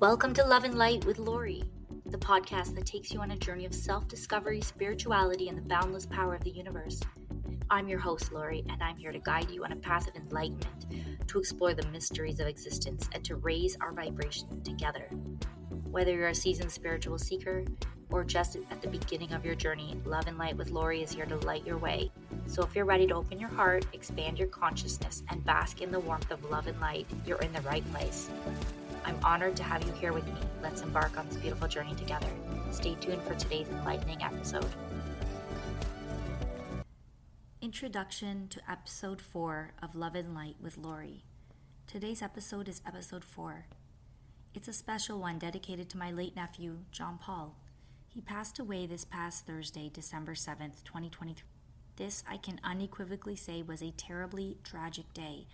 Welcome to Love and Light with Lori, the podcast that takes you on a journey of self discovery, spirituality, and the boundless power of the universe. I'm your host, Lori, and I'm here to guide you on a path of enlightenment, to explore the mysteries of existence, and to raise our vibration together. Whether you're a seasoned spiritual seeker or just at the beginning of your journey, Love and Light with Lori is here to light your way. So if you're ready to open your heart, expand your consciousness, and bask in the warmth of love and light, you're in the right place. I'm honored to have you here with me. Let's embark on this beautiful journey together. Stay tuned for today's enlightening episode. Introduction to episode 4 of Love and Light with Lori. Today's episode is episode 4. It's a special one dedicated to my late nephew, John Paul. He passed away this past Thursday, December 7th, 2023. This, I can unequivocally say, was a terribly tragic day.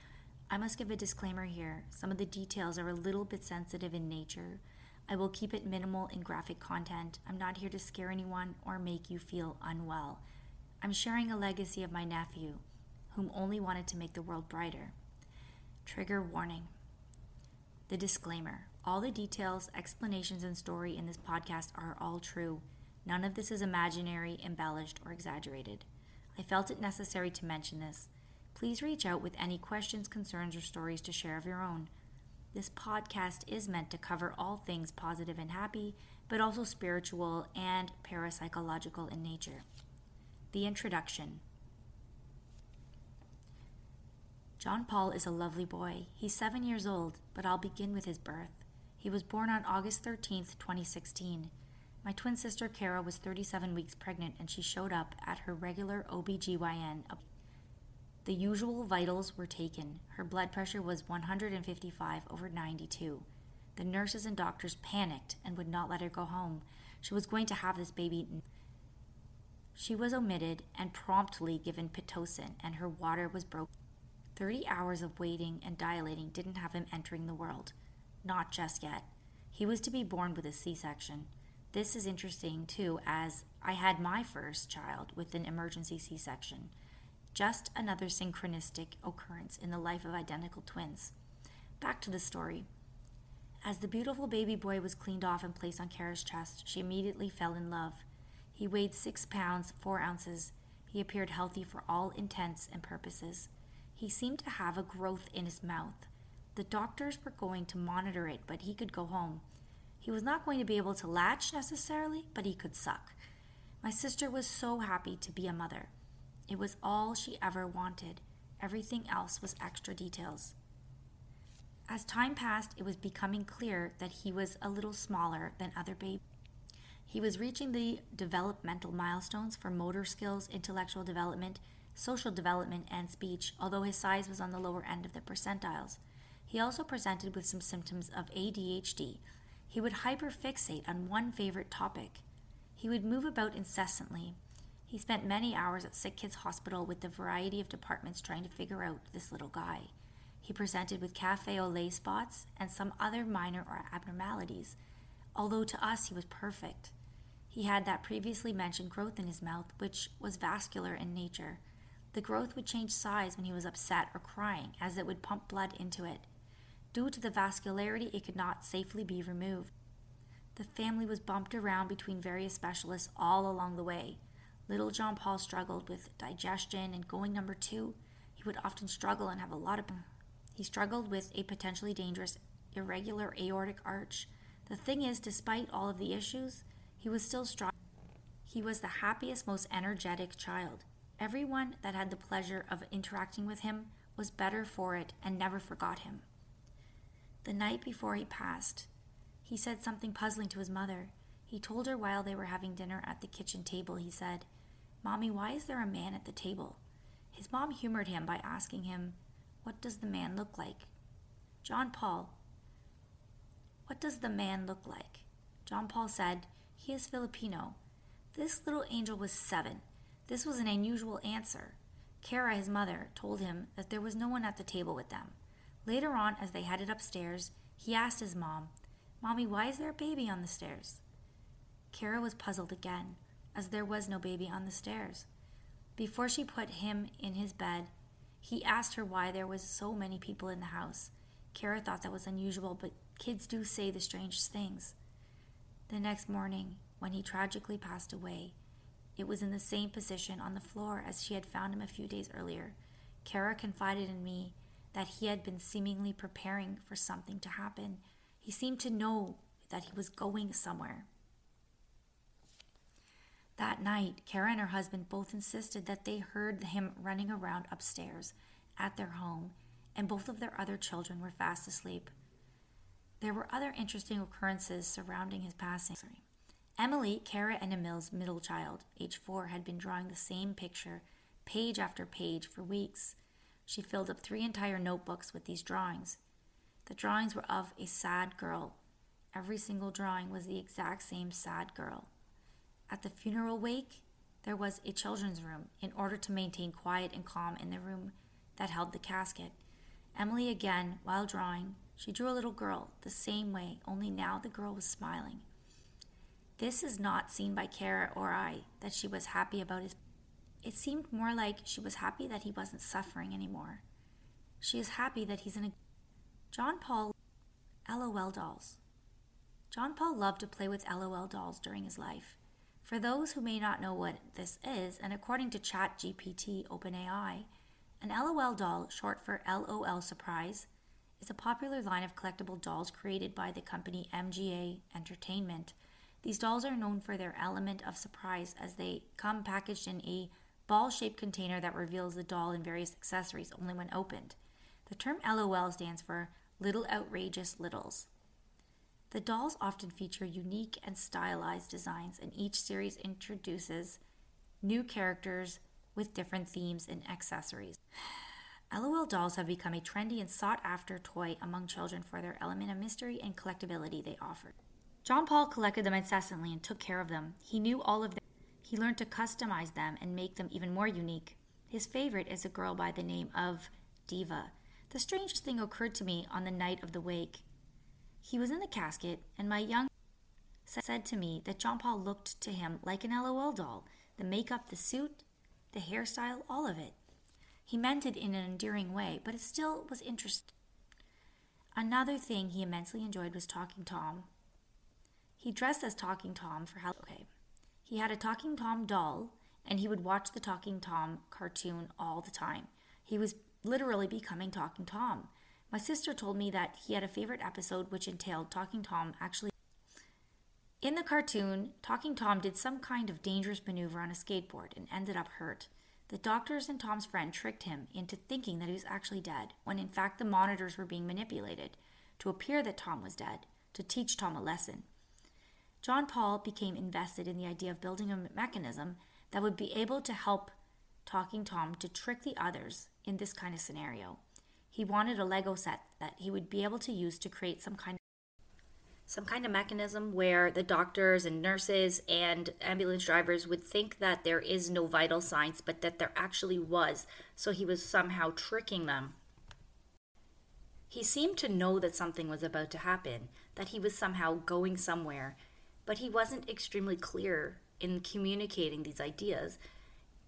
I must give a disclaimer here. Some of the details are a little bit sensitive in nature. I will keep it minimal in graphic content. I'm not here to scare anyone or make you feel unwell. I'm sharing a legacy of my nephew, whom only wanted to make the world brighter. Trigger warning. The disclaimer all the details, explanations, and story in this podcast are all true. None of this is imaginary, embellished, or exaggerated. I felt it necessary to mention this. Please reach out with any questions, concerns, or stories to share of your own. This podcast is meant to cover all things positive and happy, but also spiritual and parapsychological in nature. The introduction John Paul is a lovely boy. He's seven years old, but I'll begin with his birth. He was born on August 13th, 2016. My twin sister Kara was 37 weeks pregnant and she showed up at her regular OBGYN. The usual vitals were taken. Her blood pressure was 155 over 92. The nurses and doctors panicked and would not let her go home. She was going to have this baby. She was omitted and promptly given Pitocin, and her water was broken. 30 hours of waiting and dilating didn't have him entering the world. Not just yet. He was to be born with a C section. This is interesting too, as I had my first child with an emergency C section. Just another synchronistic occurrence in the life of identical twins. Back to the story. As the beautiful baby boy was cleaned off and placed on Kara's chest, she immediately fell in love. He weighed six pounds, four ounces. He appeared healthy for all intents and purposes. He seemed to have a growth in his mouth. The doctors were going to monitor it, but he could go home. He was not going to be able to latch necessarily, but he could suck. My sister was so happy to be a mother. It was all she ever wanted. Everything else was extra details. As time passed, it was becoming clear that he was a little smaller than other babies. He was reaching the developmental milestones for motor skills, intellectual development, social development, and speech, although his size was on the lower end of the percentiles. He also presented with some symptoms of ADHD. He would hyperfixate on one favorite topic. He would move about incessantly. He spent many hours at Sick Kids Hospital with the variety of departments trying to figure out this little guy. He presented with cafe au lait spots and some other minor abnormalities, although to us he was perfect. He had that previously mentioned growth in his mouth, which was vascular in nature. The growth would change size when he was upset or crying, as it would pump blood into it. Due to the vascularity, it could not safely be removed. The family was bumped around between various specialists all along the way. Little John Paul struggled with digestion and going number two. He would often struggle and have a lot of. He struggled with a potentially dangerous irregular aortic arch. The thing is, despite all of the issues, he was still strong. He was the happiest, most energetic child. Everyone that had the pleasure of interacting with him was better for it and never forgot him. The night before he passed, he said something puzzling to his mother. He told her while they were having dinner at the kitchen table, he said, Mommy, why is there a man at the table? His mom humored him by asking him, What does the man look like? John Paul, What does the man look like? John Paul said, He is Filipino. This little angel was seven. This was an unusual answer. Kara, his mother, told him that there was no one at the table with them. Later on, as they headed upstairs, he asked his mom, Mommy, why is there a baby on the stairs? Kara was puzzled again, as there was no baby on the stairs. Before she put him in his bed, he asked her why there was so many people in the house. Kara thought that was unusual, but Kids do say the strangest things. The next morning, when he tragically passed away, it was in the same position on the floor as she had found him a few days earlier. Kara confided in me that he had been seemingly preparing for something to happen. He seemed to know that he was going somewhere. That night, Kara and her husband both insisted that they heard him running around upstairs at their home, and both of their other children were fast asleep. There were other interesting occurrences surrounding his passing. Emily, Kara and Emil's middle child, age four, had been drawing the same picture, page after page, for weeks. She filled up three entire notebooks with these drawings. The drawings were of a sad girl. Every single drawing was the exact same sad girl. At the funeral wake, there was a children's room in order to maintain quiet and calm in the room that held the casket. Emily again, while drawing, she drew a little girl the same way, only now the girl was smiling. This is not seen by Kara or I that she was happy about his. It seemed more like she was happy that he wasn't suffering anymore. She is happy that he's in a. John Paul. LOL dolls. John Paul loved to play with LOL dolls during his life. For those who may not know what this is, and according to ChatGPT OpenAI, an LOL doll, short for LOL Surprise, is a popular line of collectible dolls created by the company MGA Entertainment. These dolls are known for their element of surprise as they come packaged in a ball shaped container that reveals the doll and various accessories only when opened. The term LOL stands for Little Outrageous Littles. The dolls often feature unique and stylized designs, and each series introduces new characters with different themes and accessories. LOL dolls have become a trendy and sought after toy among children for their element of mystery and collectability they offer. John Paul collected them incessantly and took care of them. He knew all of them. He learned to customize them and make them even more unique. His favorite is a girl by the name of Diva. The strangest thing occurred to me on the night of the wake. He was in the casket, and my young said to me that John Paul looked to him like an LOL doll. The makeup, the suit, the hairstyle, all of it. He meant it in an endearing way, but it still was interesting. Another thing he immensely enjoyed was Talking Tom. He dressed as Talking Tom for Halloween. Okay. He had a Talking Tom doll, and he would watch the Talking Tom cartoon all the time. He was literally becoming Talking Tom. My sister told me that he had a favorite episode which entailed Talking Tom actually. In the cartoon, Talking Tom did some kind of dangerous maneuver on a skateboard and ended up hurt. The doctors and Tom's friend tricked him into thinking that he was actually dead, when in fact the monitors were being manipulated to appear that Tom was dead, to teach Tom a lesson. John Paul became invested in the idea of building a mechanism that would be able to help Talking Tom to trick the others in this kind of scenario. He wanted a Lego set that he would be able to use to create some kind of some kind of mechanism where the doctors and nurses and ambulance drivers would think that there is no vital signs, but that there actually was. So he was somehow tricking them. He seemed to know that something was about to happen, that he was somehow going somewhere, but he wasn't extremely clear in communicating these ideas.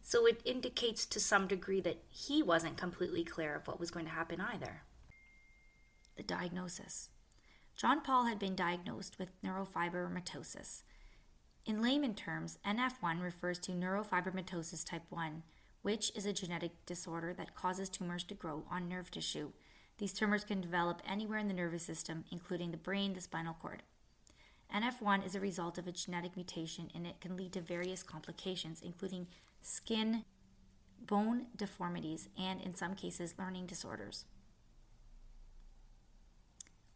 So it indicates to some degree that he wasn't completely clear of what was going to happen either. The diagnosis John Paul had been diagnosed with neurofibromatosis. In layman terms, NF1 refers to neurofibromatosis type 1, which is a genetic disorder that causes tumors to grow on nerve tissue. These tumors can develop anywhere in the nervous system, including the brain, the spinal cord. NF1 is a result of a genetic mutation and it can lead to various complications, including skin, bone deformities, and in some cases, learning disorders.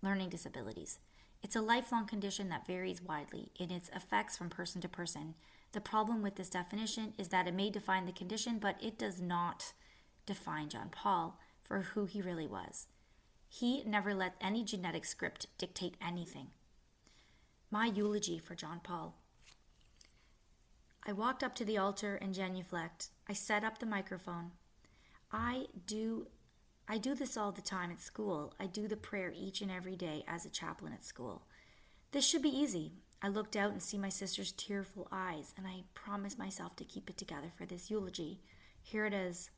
Learning disabilities. It's a lifelong condition that varies widely in its effects from person to person. The problem with this definition is that it may define the condition, but it does not define John Paul for who he really was. He never let any genetic script dictate anything. My eulogy for John Paul. I walked up to the altar and genuflect. I set up the microphone. I do I do this all the time at school. I do the prayer each and every day as a chaplain at school. This should be easy. I looked out and see my sister's tearful eyes, and I promised myself to keep it together for this eulogy. Here it is.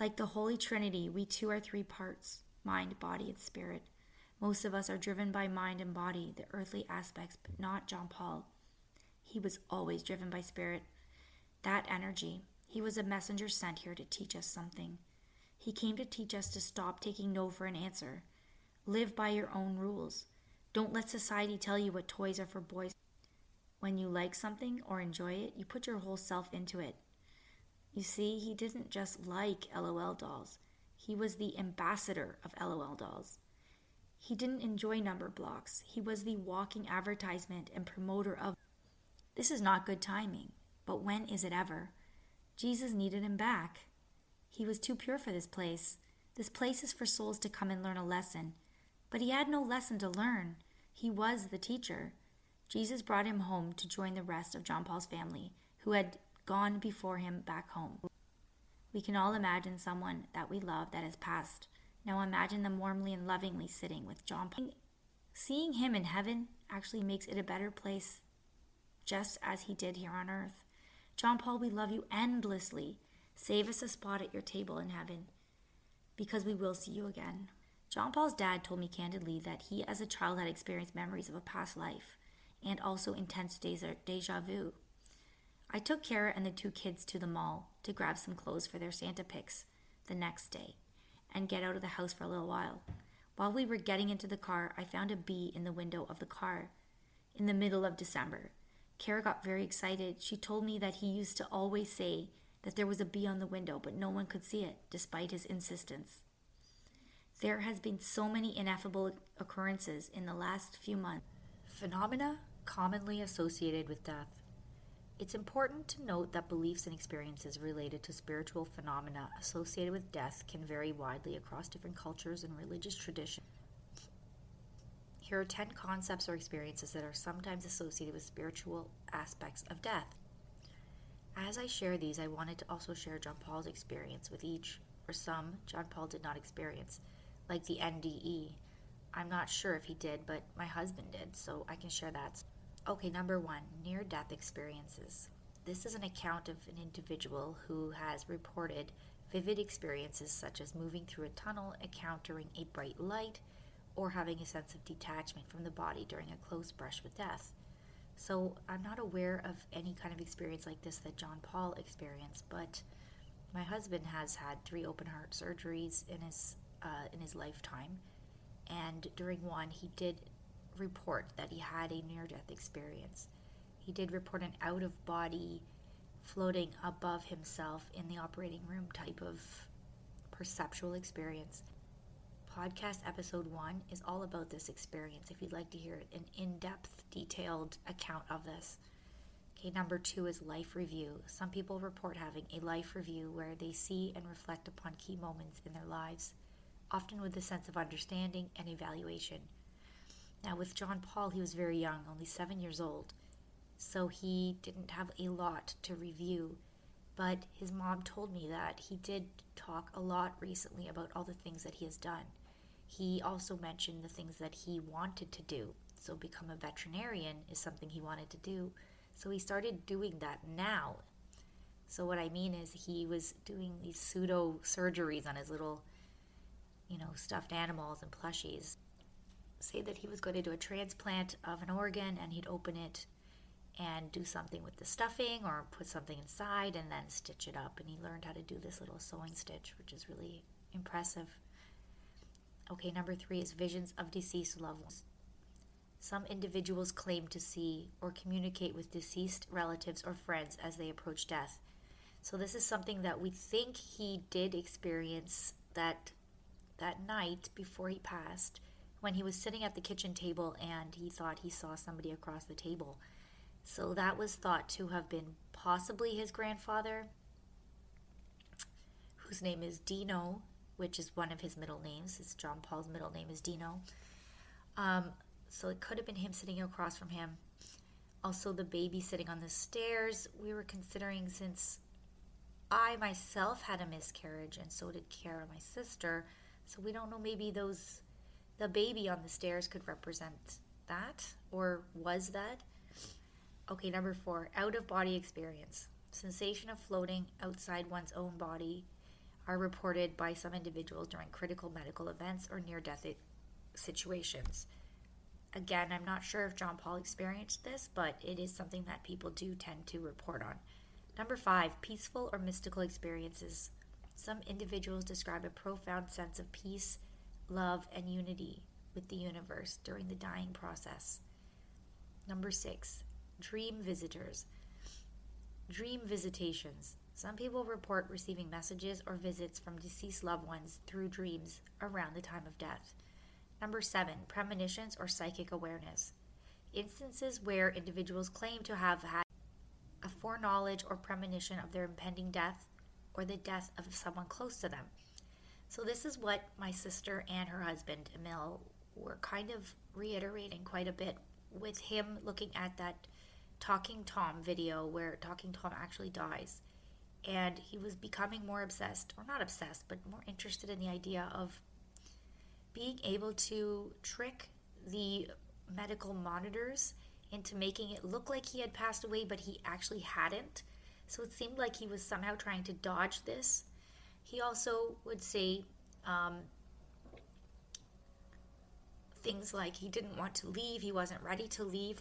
Like the Holy Trinity, we two are three parts mind, body, and spirit. Most of us are driven by mind and body, the earthly aspects, but not John Paul. He was always driven by spirit. That energy. He was a messenger sent here to teach us something. He came to teach us to stop taking no for an answer. Live by your own rules. Don't let society tell you what toys are for boys. When you like something or enjoy it, you put your whole self into it. You see, he didn't just like LOL dolls, he was the ambassador of LOL dolls. He didn't enjoy Numberblocks, he was the walking advertisement and promoter of. This is not good timing, but when is it ever? Jesus needed him back. He was too pure for this place. This place is for souls to come and learn a lesson. But he had no lesson to learn. He was the teacher. Jesus brought him home to join the rest of John Paul's family, who had gone before him back home. We can all imagine someone that we love that has passed. Now imagine them warmly and lovingly sitting with John Paul. Seeing him in heaven actually makes it a better place, just as he did here on earth. John Paul, we love you endlessly. Save us a spot at your table in heaven, because we will see you again. John Paul's dad told me candidly that he, as a child, had experienced memories of a past life and also intense deja vu. I took Kara and the two kids to the mall to grab some clothes for their Santa pics the next day and get out of the house for a little while. While we were getting into the car, I found a bee in the window of the car in the middle of December. Kara got very excited. She told me that he used to always say that there was a bee on the window, but no one could see it, despite his insistence. There has been so many ineffable occurrences in the last few months. Phenomena commonly associated with death. It's important to note that beliefs and experiences related to spiritual phenomena associated with death can vary widely across different cultures and religious traditions. Here are 10 concepts or experiences that are sometimes associated with spiritual aspects of death. As I share these, I wanted to also share John Paul's experience with each, for some, John Paul did not experience like the NDE. I'm not sure if he did, but my husband did, so I can share that. Okay, number one near death experiences. This is an account of an individual who has reported vivid experiences such as moving through a tunnel, encountering a bright light, or having a sense of detachment from the body during a close brush with death. So I'm not aware of any kind of experience like this that John Paul experienced, but my husband has had three open heart surgeries in his uh, in his lifetime, and during one, he did report that he had a near death experience. He did report an out of body floating above himself in the operating room type of perceptual experience. Podcast episode one is all about this experience if you'd like to hear an in depth, detailed account of this. Okay, number two is life review. Some people report having a life review where they see and reflect upon key moments in their lives often with a sense of understanding and evaluation. Now, with John Paul, he was very young, only seven years old, so he didn't have a lot to review. But his mom told me that he did talk a lot recently about all the things that he has done. He also mentioned the things that he wanted to do. So, become a veterinarian is something he wanted to do. So, he started doing that now. So, what I mean is, he was doing these pseudo surgeries on his little you know, stuffed animals and plushies. Say that he was going to do a transplant of an organ and he'd open it and do something with the stuffing or put something inside and then stitch it up. And he learned how to do this little sewing stitch, which is really impressive. Okay, number three is visions of deceased loved ones. Some individuals claim to see or communicate with deceased relatives or friends as they approach death. So, this is something that we think he did experience that that night before he passed when he was sitting at the kitchen table and he thought he saw somebody across the table. So that was thought to have been possibly his grandfather, whose name is Dino, which is one of his middle names. His John Paul's middle name is Dino. Um, so it could have been him sitting across from him. Also, the baby sitting on the stairs. We were considering since I myself had a miscarriage, and so did Kara, my sister so we don't know maybe those the baby on the stairs could represent that or was that. Okay, number 4, out of body experience. Sensation of floating outside one's own body are reported by some individuals during critical medical events or near death situations. Again, I'm not sure if John Paul experienced this, but it is something that people do tend to report on. Number five, peaceful or mystical experiences. Some individuals describe a profound sense of peace, love, and unity with the universe during the dying process. Number six, dream visitors. Dream visitations. Some people report receiving messages or visits from deceased loved ones through dreams around the time of death. Number seven, premonitions or psychic awareness. Instances where individuals claim to have had a foreknowledge or premonition of their impending death or the death of someone close to them. So, this is what my sister and her husband, Emil, were kind of reiterating quite a bit with him looking at that Talking Tom video where Talking Tom actually dies. And he was becoming more obsessed, or not obsessed, but more interested in the idea of being able to trick the medical monitors into making it look like he had passed away, but he actually hadn't. So it seemed like he was somehow trying to dodge this. He also would say um, things like he didn't want to leave, he wasn't ready to leave.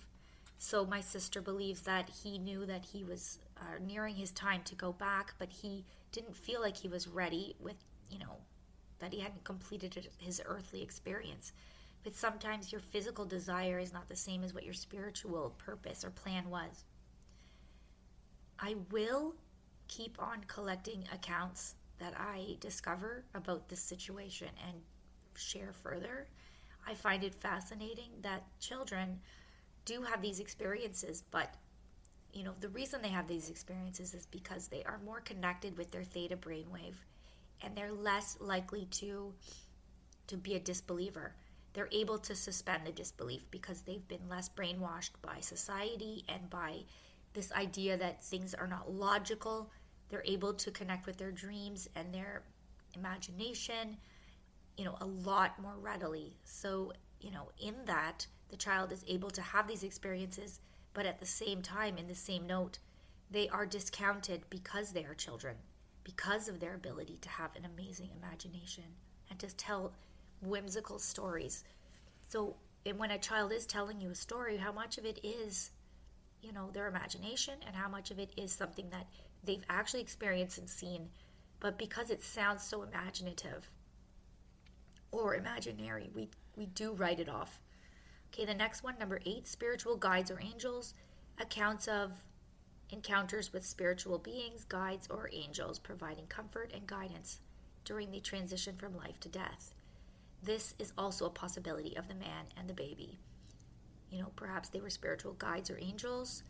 So my sister believes that he knew that he was uh, nearing his time to go back, but he didn't feel like he was ready with, you know, that he hadn't completed his earthly experience. But sometimes your physical desire is not the same as what your spiritual purpose or plan was. I will keep on collecting accounts that I discover about this situation and share further. I find it fascinating that children do have these experiences, but you know, the reason they have these experiences is because they are more connected with their theta brainwave and they're less likely to to be a disbeliever. They're able to suspend the disbelief because they've been less brainwashed by society and by this idea that things are not logical. They're able to connect with their dreams and their imagination, you know, a lot more readily. So, you know, in that, the child is able to have these experiences, but at the same time, in the same note, they are discounted because they are children because of their ability to have an amazing imagination and to tell whimsical stories. So, when a child is telling you a story, how much of it is, you know, their imagination and how much of it is something that they've actually experienced and seen, but because it sounds so imaginative or imaginary, we, we do write it off. Okay, the next one, number eight, spiritual guides or angels, accounts of encounters with spiritual beings, guides, or angels providing comfort and guidance during the transition from life to death. This is also a possibility of the man and the baby. You know, perhaps they were spiritual guides or angels.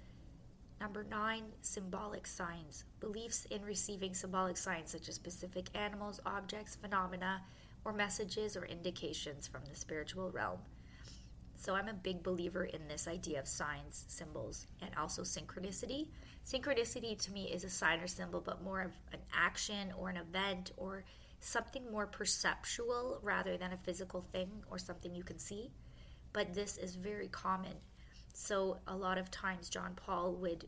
Number nine, symbolic signs. Beliefs in receiving symbolic signs such as specific animals, objects, phenomena, or messages or indications from the spiritual realm. So I'm a big believer in this idea of signs, symbols, and also synchronicity. Synchronicity to me is a sign or symbol, but more of an action or an event or something more perceptual rather than a physical thing or something you can see. But this is very common. So a lot of times John Paul would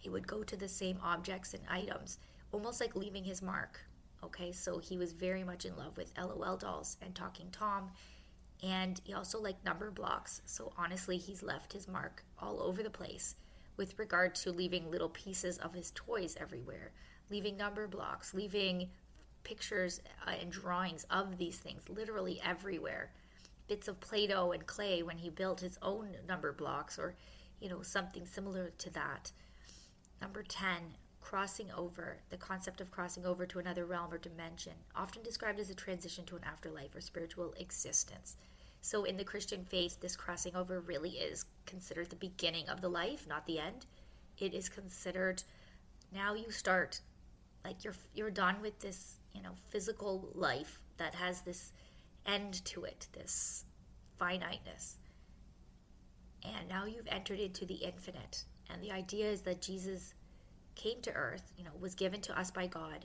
he would go to the same objects and items, almost like leaving his mark. Okay, so he was very much in love with LOL dolls and Talking Tom and he also liked Numberblocks. So honestly, he's left his mark all over the place with regard to leaving little pieces of his toys everywhere, leaving Numberblocks, leaving pictures uh, and drawings of these things literally everywhere. Bits of Play Doh and clay when he built his own number blocks, or, you know, something similar to that. Number 10, crossing over, the concept of crossing over to another realm or dimension, often described as a transition to an afterlife or spiritual existence. So, in the Christian faith, this crossing over really is considered the beginning of the life, not the end. It is considered now you start, like you're you're done with this, you know, physical life that has this end to it, this finiteness, and now you've entered into the infinite. And the idea is that Jesus came to earth, you know, was given to us by God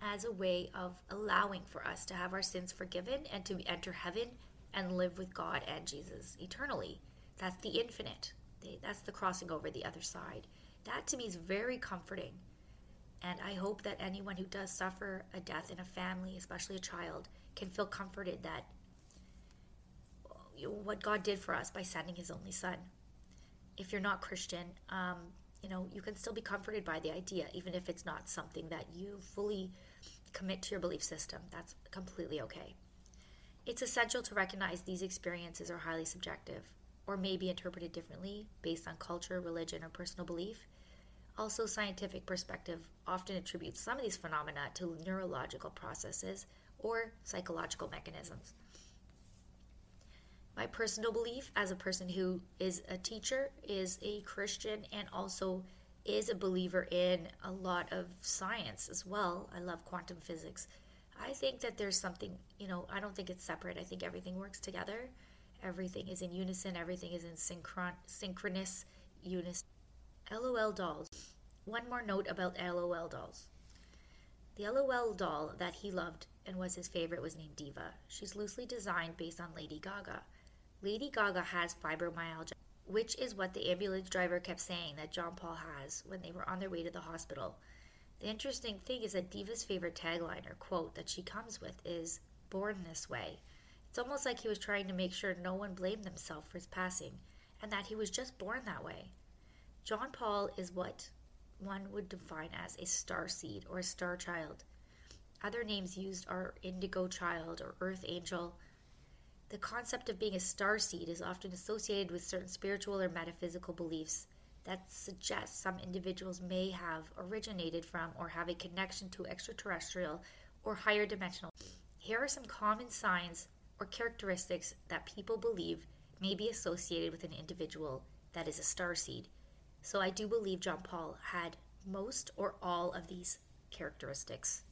as a way of allowing for us to have our sins forgiven and to enter heaven and live with God and Jesus eternally. That's the infinite. That's the crossing over the other side. That to me is very comforting. And I hope that anyone who does suffer a death in a family, especially a child, can feel comforted that what God did for us by sending His only Son. If you're not Christian, um, you know, you can still be comforted by the idea, even if it's not something that you fully commit to your belief system. That's completely okay. It's essential to recognize these experiences are highly subjective or may be interpreted differently based on culture, religion, or personal belief. Also, scientific perspective often attributes some of these phenomena to neurological processes or psychological mechanisms. My personal belief as a person who is a teacher, is a Christian, and also is a believer in a lot of science as well. I love quantum physics. I think that there's something, you know, I don't think it's separate. I think everything works together. Everything is in unison, everything is in synchron- synchronous unison. LOL dolls. One more note about LOL dolls. The LOL doll that he loved and was his favorite was named Diva. She's loosely designed based on Lady Gaga. Lady Gaga has fibromyalgia, which is what the ambulance driver kept saying that John Paul has when they were on their way to the hospital. The interesting thing is that Diva's favorite tagline or quote that she comes with is born this way. It's almost like he was trying to make sure no one blamed themselves for his passing and that he was just born that way. John Paul is what one would define as a star seed or a star child. Other names used are indigo child or earth angel. The concept of being a star seed is often associated with certain spiritual or metaphysical beliefs that suggest some individuals may have originated from or have a connection to extraterrestrial or higher dimensional. Here are some common signs or characteristics that people believe may be associated with an individual that is a star seed. So I do believe John Paul had most or all of these characteristics.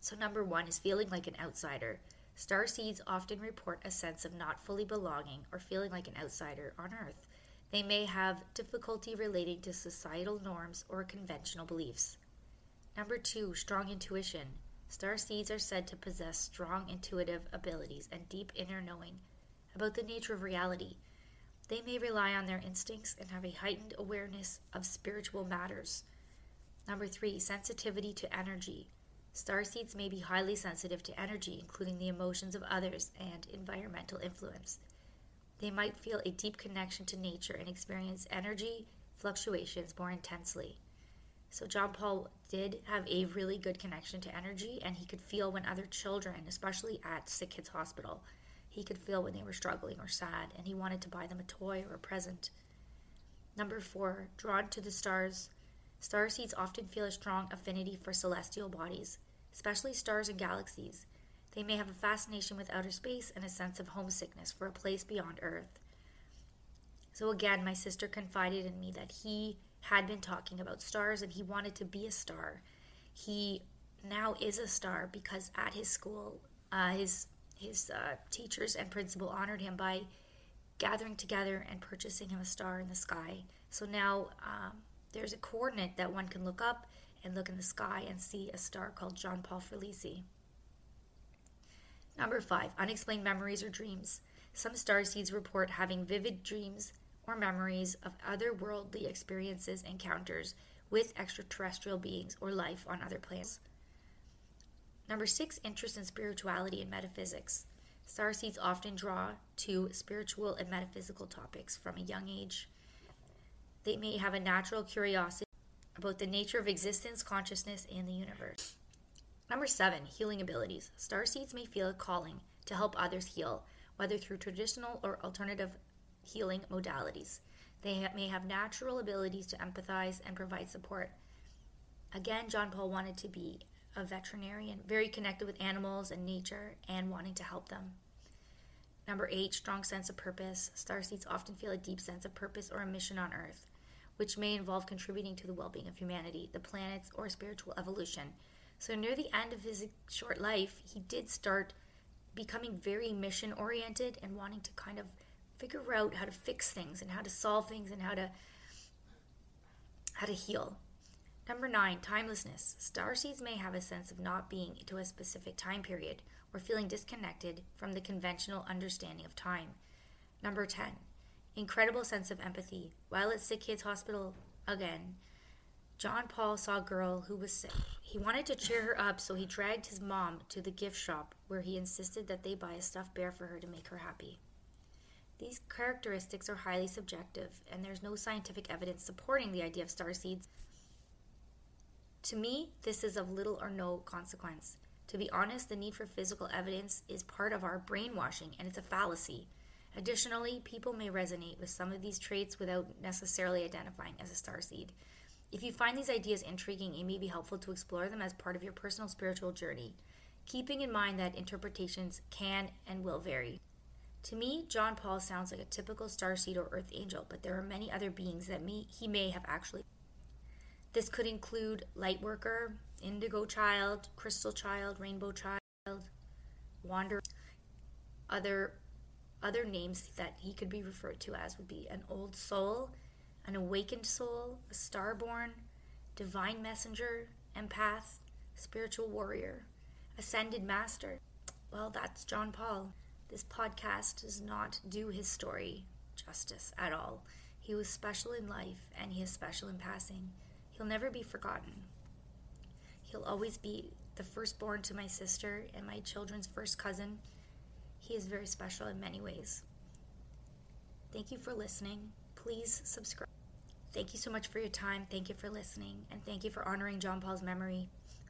So, number one is feeling like an outsider. Star seeds often report a sense of not fully belonging or feeling like an outsider on Earth. They may have difficulty relating to societal norms or conventional beliefs. Number two, strong intuition. Star seeds are said to possess strong intuitive abilities and deep inner knowing about the nature of reality. They may rely on their instincts and have a heightened awareness of spiritual matters. Number three, sensitivity to energy. Starseeds may be highly sensitive to energy, including the emotions of others and environmental influence. They might feel a deep connection to nature and experience energy fluctuations more intensely. So, John Paul did have a really good connection to energy, and he could feel when other children, especially at Sick Kids Hospital, he could feel when they were struggling or sad, and he wanted to buy them a toy or a present. Number four, drawn to the stars. Star seeds often feel a strong affinity for celestial bodies, especially stars and galaxies. They may have a fascination with outer space and a sense of homesickness for a place beyond Earth. So, again, my sister confided in me that he had been talking about stars and he wanted to be a star. He now is a star because at his school, uh, his his uh, teachers and principal honored him by gathering together and purchasing him a star in the sky. So now um, there's a coordinate that one can look up and look in the sky and see a star called John Paul Felici. Number five, unexplained memories or dreams. Some star seeds report having vivid dreams or memories of otherworldly experiences, encounters with extraterrestrial beings or life on other planets. Number six, interest in spirituality and metaphysics. Star seeds often draw to spiritual and metaphysical topics from a young age. They may have a natural curiosity about the nature of existence, consciousness, and the universe. Number seven, healing abilities. Star seeds may feel a calling to help others heal, whether through traditional or alternative healing modalities. They may have natural abilities to empathize and provide support. Again, John Paul wanted to be a veterinarian, very connected with animals and nature and wanting to help them. Number eight, strong sense of purpose. Star seeds often feel a deep sense of purpose or a mission on Earth which may involve contributing to the well being of humanity, the planets, or spiritual evolution. So, near the end of his short life, he did start becoming very mission oriented and wanting to kind of figure out how to fix things and how to solve things and how to how to heal. Number 9, timelessness. Starseeds may have a sense of not being to a specific time period or feeling disconnected from the conventional understanding of time. Number 10, incredible sense of empathy. While at Sick Kids Hospital again, John Paul saw a girl who was sick. He wanted to cheer her up, so he dragged his mom to the gift shop where he insisted that they buy a stuffed bear for her to make her happy. These characteristics are highly subjective, and there's no scientific evidence supporting the idea of star seeds. To me, this is of little or no consequence. To be honest, the need for physical evidence is part of our brainwashing, and it's a fallacy. Additionally, people may resonate with some of these traits without necessarily identifying as a star seed. If you find these ideas intriguing, it may be helpful to explore them as part of your personal spiritual journey, keeping in mind that interpretations can and will vary. To me, John Paul sounds like a typical starseed or earth angel, but there are many other beings that may, he may have actually. This could include Lightworker, Indigo Child, Crystal Child, Rainbow Child, Wanderer. Other other names that he could be referred to as would be an old soul, an awakened soul, a starborn, divine messenger, empath, spiritual warrior, ascended master. Well, that's John Paul. This podcast does not do his story justice at all. He was special in life and he is special in passing. He'll never be forgotten. He'll always be the firstborn to my sister and my children's first cousin. He is very special in many ways. Thank you for listening. Please subscribe. Thank you so much for your time. Thank you for listening. And thank you for honoring John Paul's memory.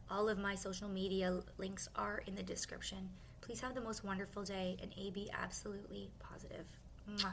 All of my social media links are in the description. Please have the most wonderful day and A be absolutely positive. Mwah.